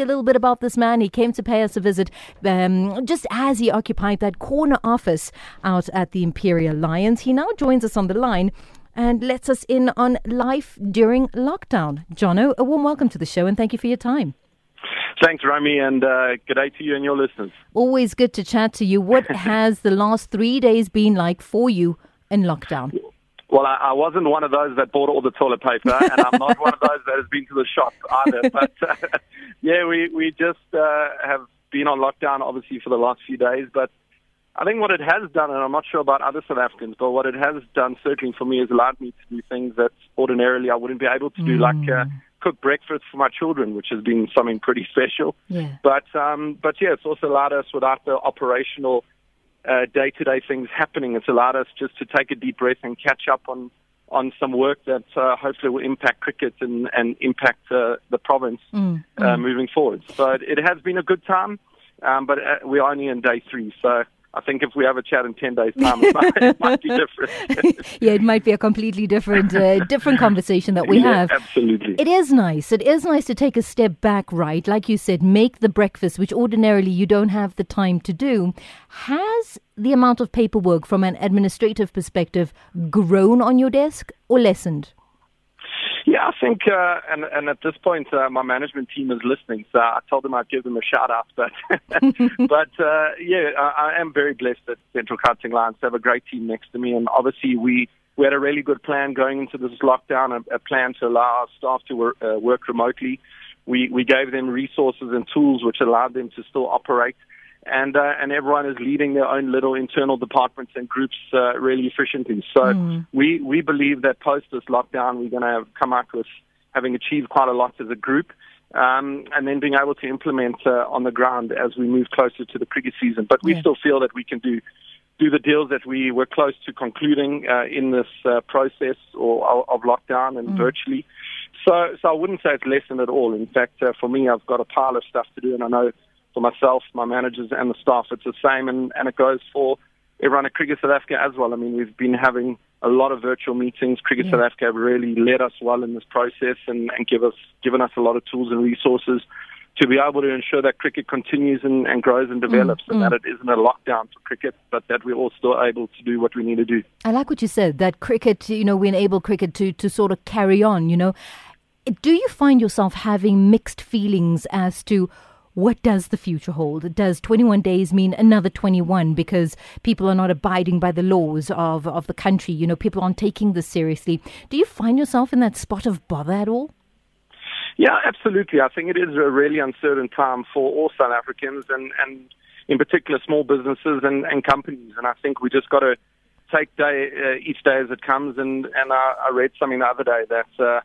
A little bit about this man. He came to pay us a visit um, just as he occupied that corner office out at the Imperial Lions. He now joins us on the line and lets us in on life during lockdown. Jono, a warm welcome to the show and thank you for your time. Thanks, Romy, and uh, good day to you and your listeners. Always good to chat to you. What has the last three days been like for you in lockdown? Well, I, I wasn't one of those that bought all the toilet paper, and I'm not one of those that has been to the shop either. But uh, yeah, we we just uh, have been on lockdown, obviously, for the last few days. But I think what it has done, and I'm not sure about other South Africans, but what it has done certainly for me is allowed me to do things that ordinarily I wouldn't be able to do, Mm. like uh, cook breakfast for my children, which has been something pretty special. Yeah. But um, but yeah, it's also allowed us without the operational uh, day-to-day things happening. It's allowed us just to take a deep breath and catch up on on some work that uh, hopefully will impact cricket and and impact uh, the province Mm, uh, moving forward. So it, it has been a good time, um, but uh, we're only in day three. So I think if we have a chat in ten days' time, it might, it might be different. yeah, it might be a completely different, uh, different conversation that we Yeah, have. absolutely. It is nice. It is nice to take a step back, right? Like you said, make the breakfast, which ordinarily you don't have the time to do. Has the amount of paperwork from an administrative perspective grown on your desk or lessened? Yeah, I think, uh, and and at this point, uh, my management team is listening, so I told them I'd give them a shout out. But but uh, yeah, I, I am very blessed that Central Gauteng Lions have a great team next to me, and obviously we we had a really good plan going into this lockdown, a, a plan to allow our staff to work, uh, work remotely. We we gave them resources and tools which allowed them to still operate. And uh, and everyone is leading their own little internal departments and groups uh, really efficiently. So we we believe that post this lockdown, we're going to have come out with having achieved quite a lot as a group, um, and then being able to implement uh, on the ground as we move closer to the cricket season. But we Yeah. still feel that we can do do the deals that we were close to concluding uh, in this uh, process or of lockdown and virtually. So, so I wouldn't say it's lessened at all. In fact, uh, for me, I've got a pile of stuff to do, and I know for myself, my managers, and the staff, it's the same, and, and it goes for everyone at Cricket South Africa as well. I mean, we've been having a lot of virtual meetings. Cricket Yeah. South Africa really led us well in this process and, and give us given us a lot of tools and resources to be able to ensure that cricket continues and, and grows and develops, mm, and that mm. it isn't a lockdown for cricket, but that we're all still able to do what we need to do. I like what you said that cricket, you know, we enable cricket to, to sort of carry on, you know. Do you find yourself having mixed feelings as to what does the future hold? Does 21 days mean another 21 because people are not abiding by the laws of, of the country? You know, people aren't taking this seriously. Do you find yourself in that spot of bother at all? Yeah, absolutely. I think it is a really uncertain time for all South Africans and, and in particular small businesses and, and companies. And I think we just got to take day uh, each day as it comes. And, and I, I read something the other day that uh,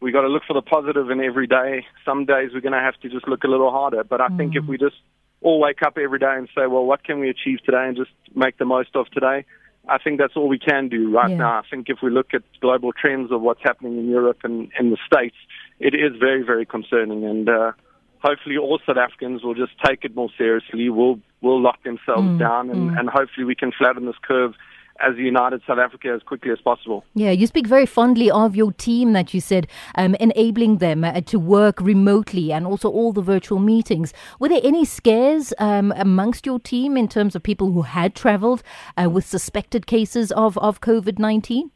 we got to look for the positive in every day. Some days we're going to have to just look a little harder. But I think if mm. we just all wake up every day and say, well, what can we achieve today and just make the most of today? I think that's all we can do right Yeah. now. I think if we look at global trends of what's happening in Europe and in the States, it is very, very concerning. And uh, hopefully all South Africans will just take it more seriously, will will lock themselves mm. down, and, mm. and hopefully we can flatten this curve as a united South Africa as quickly as possible. Yeah, you speak very fondly of your team that you said, um, enabling them uh, to work remotely and also all the virtual meetings. Were there any scares um, amongst your team in terms of people who had traveled uh, with suspected cases of, of COVID 19?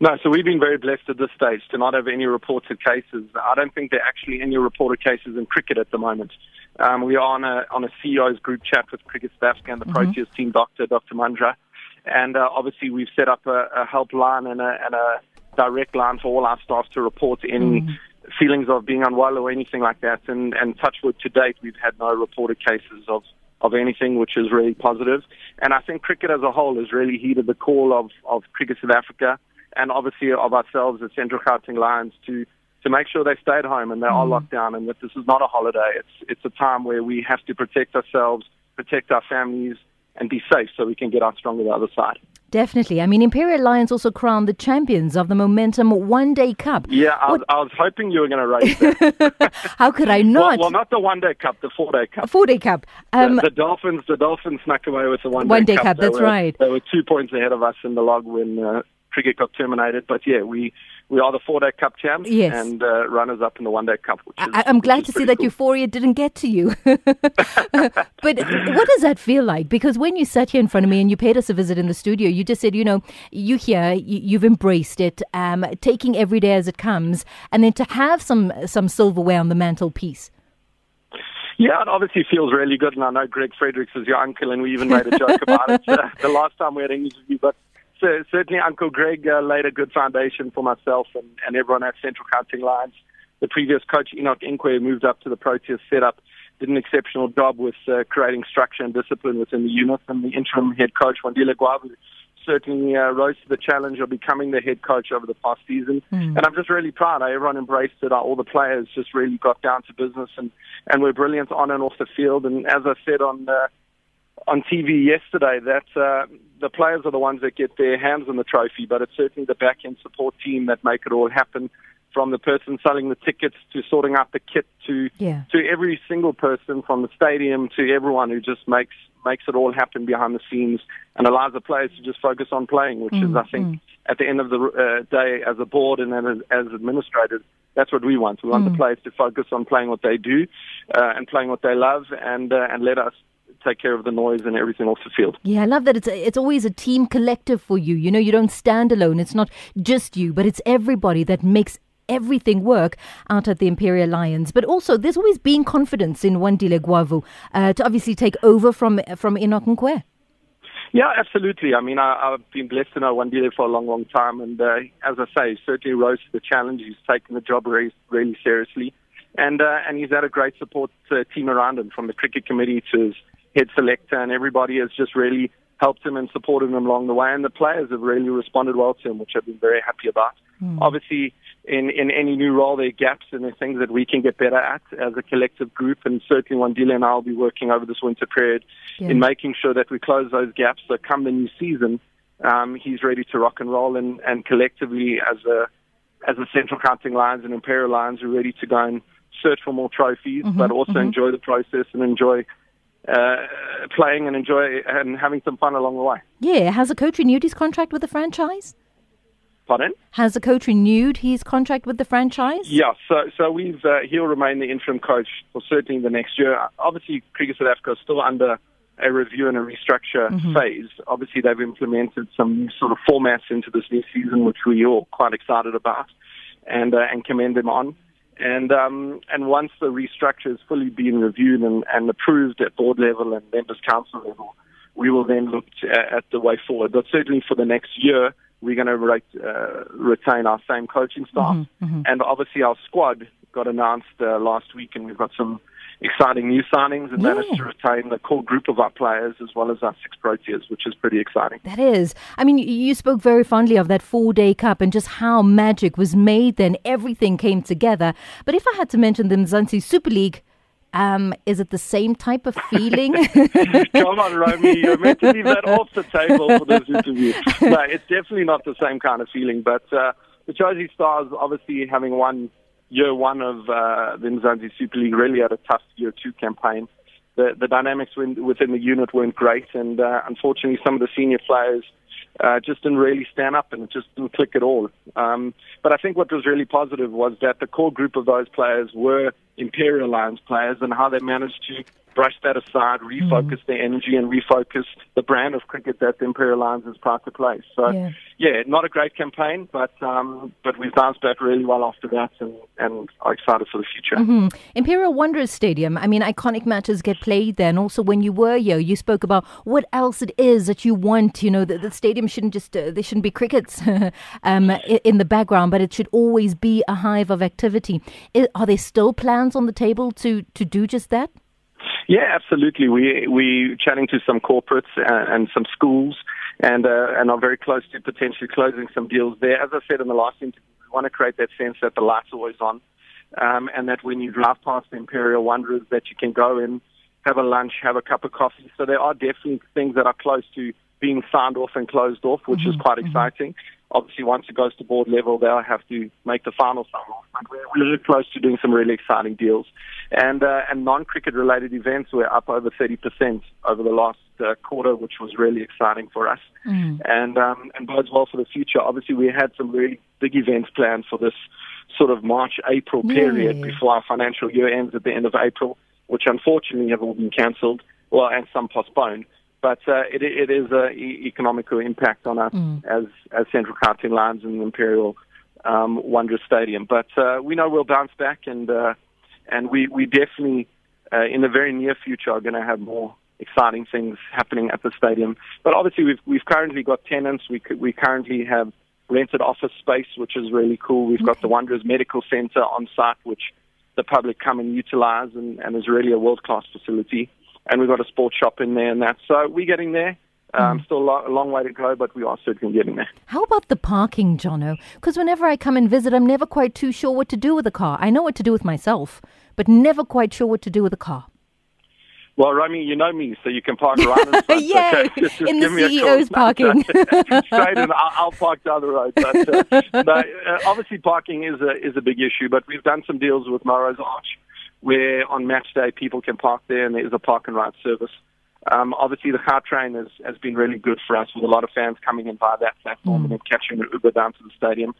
No, so we've been very blessed at this stage to not have any reported cases. I don't think there are actually any reported cases in cricket at the moment. Um, we are on a on a CEO's group chat with Cricket South Africa and the Proteas team doctor, Dr. Manjra, and uh, obviously we've set up a, a helpline and a, and a direct line for all our staff to report any feelings of being unwell or anything like that. And and touch wood to date, we've had no reported cases of of anything, which is really positive. And I think cricket as a whole has really heeded the call of of Cricket South Africa and obviously of ourselves at Central Gauteng Lions to to make sure they stay at home and they are locked down and that this is not a holiday. It's it's a time where we have to protect ourselves, protect our families, and be safe so we can get out stronger the other side. Definitely. I mean, Imperial Lions also crowned the champions of the Momentum One Day Cup. Yeah, I was, I was hoping you were going to raise that. How could I not? well, not the one day cup, the four day cup. four day cup. Um, the, the Dolphins, the Dolphins snuck away with the one day One day cup. cup, They that's were- right. They were two points ahead of us in the log when uh, cricket got terminated. But yeah, we we are the four day cup champs Yes. and uh, runners up in the one day cup. Which is, I, I'm which glad to see that cool. euphoria didn't get to you. but what does that feel like? Because when you sat here in front of me and you paid us a visit in the studio, you just said, you know, you here, you, you've embraced it, um, taking every day as it comes, and then to have some some silverware on the mantelpiece. Yeah, it obviously feels really good, and I know Greg Fredericks is your uncle, and we even made a joke about it uh, the last time we had an interview. But cer- certainly, Uncle Greg uh, laid a good foundation for myself and, and everyone at Central Gauteng Lions. The previous coach, Enoch Nkwe, moved up to the Proteas setup, did an exceptional job with uh, creating structure and discipline within the unit, and the interim head coach, Wandile Gwavu, certainly uh, rose to the challenge of becoming the head coach over the past season. And I'm just really proud. Everyone embraced it. All the players just really got down to business and, and were brilliant on and off the field. And as I said on uh, on TV yesterday, that uh, the players are the ones that get their hands on the trophy, but it's certainly the back end support team that make it all happen. From the person selling the tickets to sorting out the kit to Yeah. to every single person from the stadium to everyone who just makes makes it all happen behind the scenes and allows the players to just focus on playing, which is I think at the end of the uh, day as a board and as, as administrators, that's what we want. We want the players to focus on playing what they do uh, and playing what they love and uh, and let us take care of the noise and everything off the field. Yeah, I love that. It's it's always a team collective for you. You know, you don't stand alone. It's not just you, but it's everybody that makes everything work out at the Imperial Lions. But also, there's always been confidence in Wandile Gwavu uh, to obviously take over from from Enoch Nkwe. Yeah, absolutely. I mean, I, I've been blessed to know Wandile for a long, long time, and uh, as I say, he certainly rose to the challenge. He's taken the job really, really seriously, and uh, and he's had a great support uh, team around him, from the cricket committee to his head selector, and everybody has just really helped him and supported him along the way. And the players have really responded well to him, which I've been very happy about. Hmm. Obviously, in, in any new role, there are gaps and there are things that we can get better at as a collective group. And certainly, Wandile and I will be working over this winter period Yeah. in making sure that we close those gaps. So, come the new season, um, he's ready to rock and roll. And, and collectively, as a as a Central Gauteng Lions and Imperial Lions, we're ready to go and search for more trophies, mm-hmm. but also mm-hmm. enjoy the process and enjoy uh, playing and enjoy and having some fun along the way. Yeah, has the coach renewed his contract with the franchise? Pardon? Has the coach renewed his contract with the franchise? Yeah, so so we've uh, he'll remain the interim coach for certainly the next year. Obviously, Cricket South Africa is still under a review and a restructure phase. Obviously, they've implemented some new sort of formats into this new season, which we all quite excited about, and uh, and commend them on. And um, and once the restructure has fully been reviewed and, and approved at board level and members council level, we will then look to, at the way forward. But certainly for the next year, we're going to uh, retain our same coaching staff, and obviously our squad got announced uh, last week, and we've got some exciting new signings and managed to retain the core group of our players as well as our six Proteas, which is pretty exciting. That is. I mean, you- spoke very fondly of that four day cup and just how magic was made then. Everything came together. But if I had to mention the Mzansi Super League, um, is it the same type of feeling? Come on, Romy, you're meant to leave that off the table for this interview. No, it's definitely not the same kind of feeling. But uh, the Jozi Stars, obviously having won year one of uh, the Mzansi Super League, really had a tough year two campaign. The, the dynamics within within the unit weren't great, and uh, unfortunately, some of the senior players uh, just didn't really stand up and it just didn't click at all. Um, but I think what was really positive was that the core group of those players were Imperial Lions players and how they managed to brush that aside, refocus their energy, and refocus the brand of cricket that the Imperial Lions is proud to play. So, Yeah. yeah, not a great campaign, but um, but we've bounced back really well after that, and, and are excited for the future. Hmm. Imperial Wanderers Stadium. I mean, iconic matches get played there. And also, when you were here, you spoke about what else it is that you want. You know, the, the stadium shouldn't just, uh, there shouldn't be crickets um, in the background, but it should always be a hive of activity. Are there still plans on the table to, to do just that? Yeah, absolutely. We we chatting to some corporates and, and some schools, and uh, and are very close to potentially closing some deals there. As I said in the last interview, we want to create that sense that the lights always on, um, and that when you drive past the Imperial Wanderers, that you can go and have a lunch, have a cup of coffee. So there are definitely things that are close to being signed off and closed off, which is quite exciting. Obviously, once it goes to board level, they'll have to make the final sign off. But we're, we're really close to doing some really exciting deals. And, uh, and non-cricket related events were up over 30% over the last uh, quarter, which was really exciting for us. Mm. And, um, and bodes well for the future. Obviously, we had some really big events planned for this sort of March, April period yeah. before our financial year ends at the end of April, which unfortunately have all been cancelled, well, and some postponed but uh, it, it is an e- economical impact on us mm. as as Central Gauteng Lions and the Imperial um, Wanderers Stadium. But uh, we know we'll bounce back, and uh, and we we definitely uh, in the very near future are going to have more exciting things happening at the stadium. But obviously, we've we've currently got tenants. We we currently have rented office space, which is really cool. We've okay. got the Wanderers Medical Center on site, which the public come and utilize, and, and is really a world class facility and we've got a sports shop in there and that. So we're getting there. Um, mm. Still a, lo- a, long way to go, but we are certainly getting there. How about the parking, Jono? Because whenever I come and visit, I'm never quite too sure what to do with the car. I know what to do with myself, but never quite sure what to do with the car. Well, Romy, you know me, so you can park right in front. yeah, okay? just, just in the CEO's parking. Straight in, I'll, I'll, park down the road. But, uh, but uh, obviously, parking is a is a big issue. But we've done some deals with Melrose Arch where on match day people can park there and there is a park and ride service. Um, obviously, the Gautrain has, has been really good for us with a lot of fans coming in via that platform mm. and then catching an Uber down to the stadium.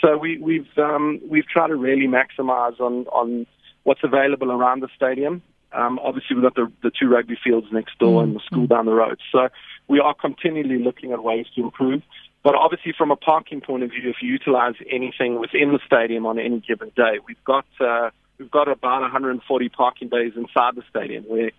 So we, we've um, we've tried to really maximise on on what's available around the stadium. Um, obviously, we've got the, the two rugby fields next door mm. and the school down the road. So we are continually looking at ways to improve. But obviously, from a parking point of view, if you utilise anything within the stadium on any given day, we've got uh, we've got about 140 parking bays inside the stadium where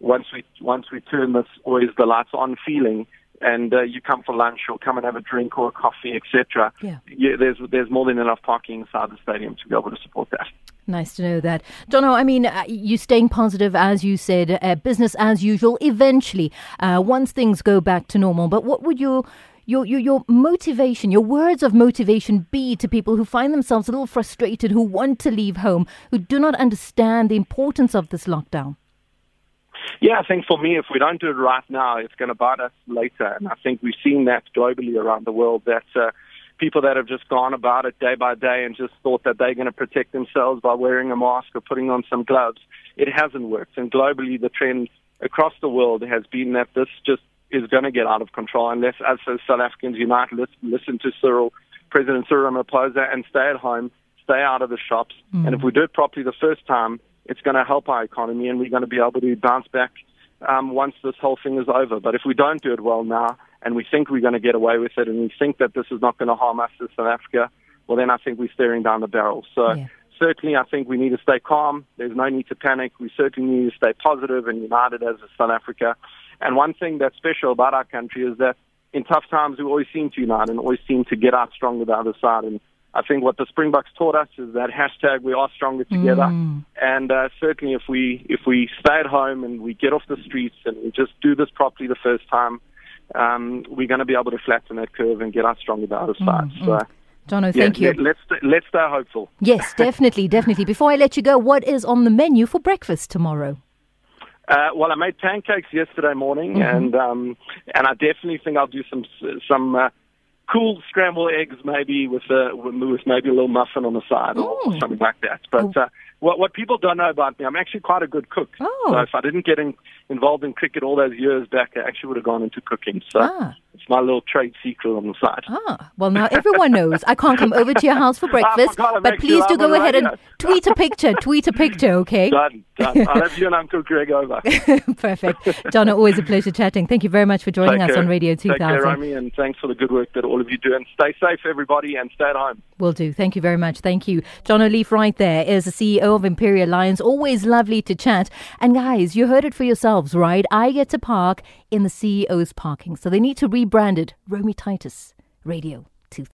once we once we turn this always the lights on feeling and uh, you come for lunch or come and have a drink or a coffee, etc. Yeah. yeah, there's there's more than enough parking inside the stadium to be able to support that. Nice to know that. Jono, I mean, uh, you staying positive, as you said, uh, business as usual, eventually, uh, once things go back to normal. But what would your your, your, your motivation, your words of motivation be to people who find themselves a little frustrated, who want to leave home, who do not understand the importance of this lockdown? Yeah, I think for me, if we don't do it right now, it's going to bite us later. And I think we've seen that globally around the world that uh, people that have just gone about it day by day and just thought that they're going to protect themselves by wearing a mask or putting on some gloves, it hasn't worked. And globally, the trend across the world has been that this just is going to get out of control unless us as South Africans unite, listen to Cyril, President Cyril Ramaphosa, and stay at home, stay out of the shops. Mm. And if we do it properly the first time, it's going to help our economy, and we're going to be able to bounce back um, once this whole thing is over. But if we don't do it well now, and we think we're going to get away with it, and we think that this is not going to harm us as South Africa, well, then I think we're staring down the barrel. So. Yeah certainly I think we need to stay calm. There's no need to panic. We certainly need to stay positive and united as a South Africa. And one thing that's special about our country is that in tough times we always seem to unite and always seem to get out stronger the other side. And I think what the Springboks taught us is that hashtag we are stronger together. Mm. And uh, certainly if we if we stay at home and we get off the streets and we just do this properly the first time, um, we're going to be able to flatten that curve and get out stronger the other side. Mm. So. Jono, thank yeah, you. Let, us let's stay hopeful. Yes, definitely, definitely. Before I let you go, what is on the menu for breakfast tomorrow? Uh, well, I made pancakes yesterday morning, mm-hmm. and um, and I definitely think I'll do some some uh, cool scrambled eggs, maybe with a with maybe a little muffin on the side or, or mm. something like that. But oh. uh, what what people don't know about me, I'm actually quite a good cook. Oh. So if I didn't get in, involved in cricket all those years back, I actually would have gone into cooking. So ah. it's my little trade secret on the side. Ah, well now everyone knows. I can't come over to your house for breakfast, but please do go ahead and tweet a picture. tweet a picture, okay? Done, done. I'll have you and Uncle Greg over. Perfect, John. Always a pleasure chatting. Thank you very much for joining Take us care. on Radio 2000. Take care, Romy, and thanks for the good work that all of you do. And stay safe, everybody, and stay at home. Will do. Thank you very much. Thank you, Jono Leaf-Wright there is the CEO of Imperial Lions. Always lovely to chat. And guys, you heard it for yourselves, right? I get to park in the CEO's parking. So they need to rebrand it Romy Titus Radio.